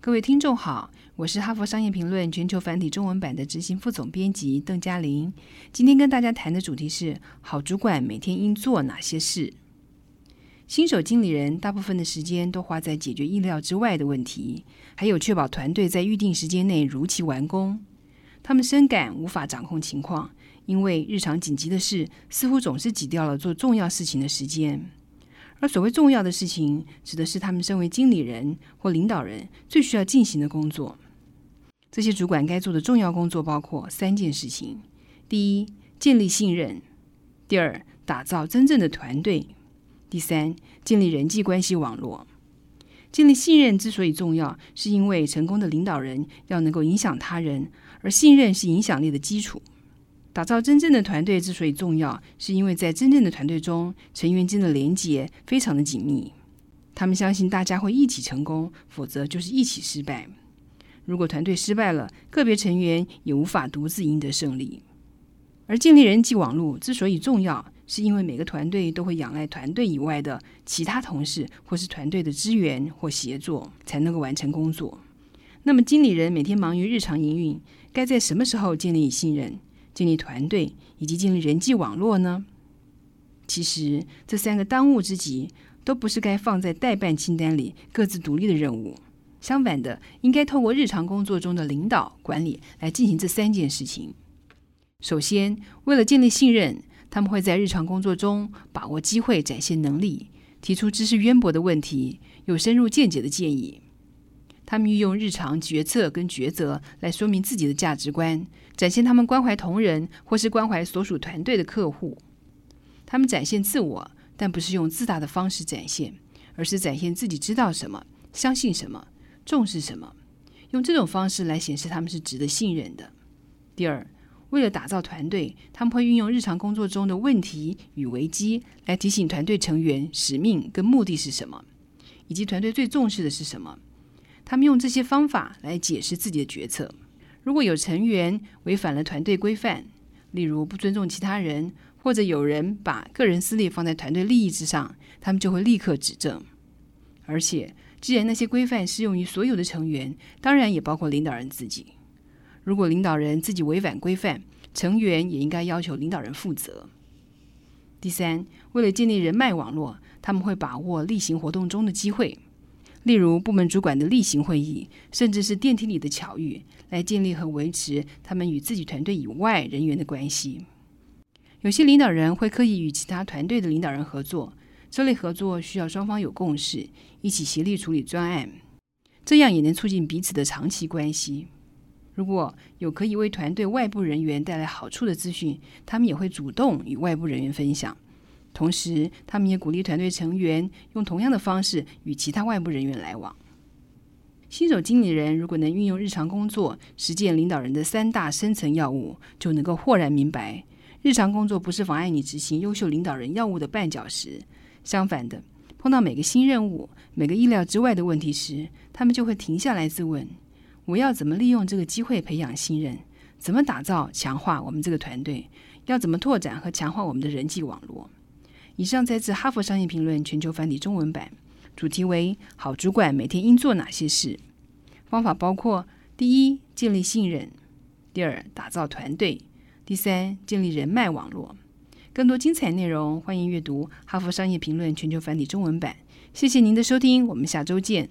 各位听众好，我是哈佛商业评论全球繁体中文版的执行副总编辑邓嘉玲。今天跟大家谈的主题是：好主管每天应做哪些事？新手经理人大部分的时间都花在解决意料之外的问题，还有确保团队在预定时间内如期完工。他们深感无法掌控情况，因为日常紧急的事似乎总是挤掉了做重要事情的时间。而所谓重要的事情，指的是他们身为经理人或领导人最需要进行的工作。这些主管该做的重要工作包括三件事情：第一，建立信任；第二，打造真正的团队；第三，建立人际关系网络。建立信任之所以重要，是因为成功的领导人要能够影响他人，而信任是影响力的基础。打造真正的团队之所以重要，是因为在真正的团队中，成员间的连结非常的紧密。他们相信大家会一起成功，否则就是一起失败。如果团队失败了，个别成员也无法独自赢得胜利。而建立人际网络之所以重要，是因为每个团队都会仰赖团队以外的其他同事或是团队的支援或协作，才能够完成工作。那么，经理人每天忙于日常营运，该在什么时候建立信任？建立团队以及建立人际网络呢？其实这三个当务之急都不是该放在代办清单里各自独立的任务。相反的，应该透过日常工作中的领导管理来进行这三件事情。首先，为了建立信任，他们会在日常工作中把握机会展现能力，提出知识渊博的问题，有深入见解的建议。他们运用日常决策跟抉择来说明自己的价值观，展现他们关怀同仁或是关怀所属团队的客户。他们展现自我，但不是用自大的方式展现，而是展现自己知道什么、相信什么、重视什么，用这种方式来显示他们是值得信任的。第二，为了打造团队，他们会运用日常工作中的问题与危机来提醒团队成员使命跟目的是什么，以及团队最重视的是什么。他们用这些方法来解释自己的决策。如果有成员违反了团队规范，例如不尊重其他人，或者有人把个人私利放在团队利益之上，他们就会立刻指正。而且，既然那些规范适用于所有的成员，当然也包括领导人自己。如果领导人自己违反规范，成员也应该要求领导人负责。第三，为了建立人脉网络，他们会把握例行活动中的机会。例如部门主管的例行会议，甚至是电梯里的巧遇，来建立和维持他们与自己团队以外人员的关系。有些领导人会刻意与其他团队的领导人合作，这类合作需要双方有共识，一起协力处理专案，这样也能促进彼此的长期关系。如果有可以为团队外部人员带来好处的资讯，他们也会主动与外部人员分享。同时，他们也鼓励团队成员用同样的方式与其他外部人员来往。新手经理人如果能运用日常工作实践领导人的三大深层要务，就能够豁然明白，日常工作不是妨碍你执行优秀领导人要务的绊脚石。相反的，碰到每个新任务、每个意料之外的问题时，他们就会停下来自问：我要怎么利用这个机会培养新人？怎么打造、强化我们这个团队？要怎么拓展和强化我们的人际网络？以上摘自《哈佛商业评论》全球繁体中文版，主题为“好主管每天应做哪些事”。方法包括：第一，建立信任；第二，打造团队；第三，建立人脉网络。更多精彩内容，欢迎阅读《哈佛商业评论》全球繁体中文版。谢谢您的收听，我们下周见。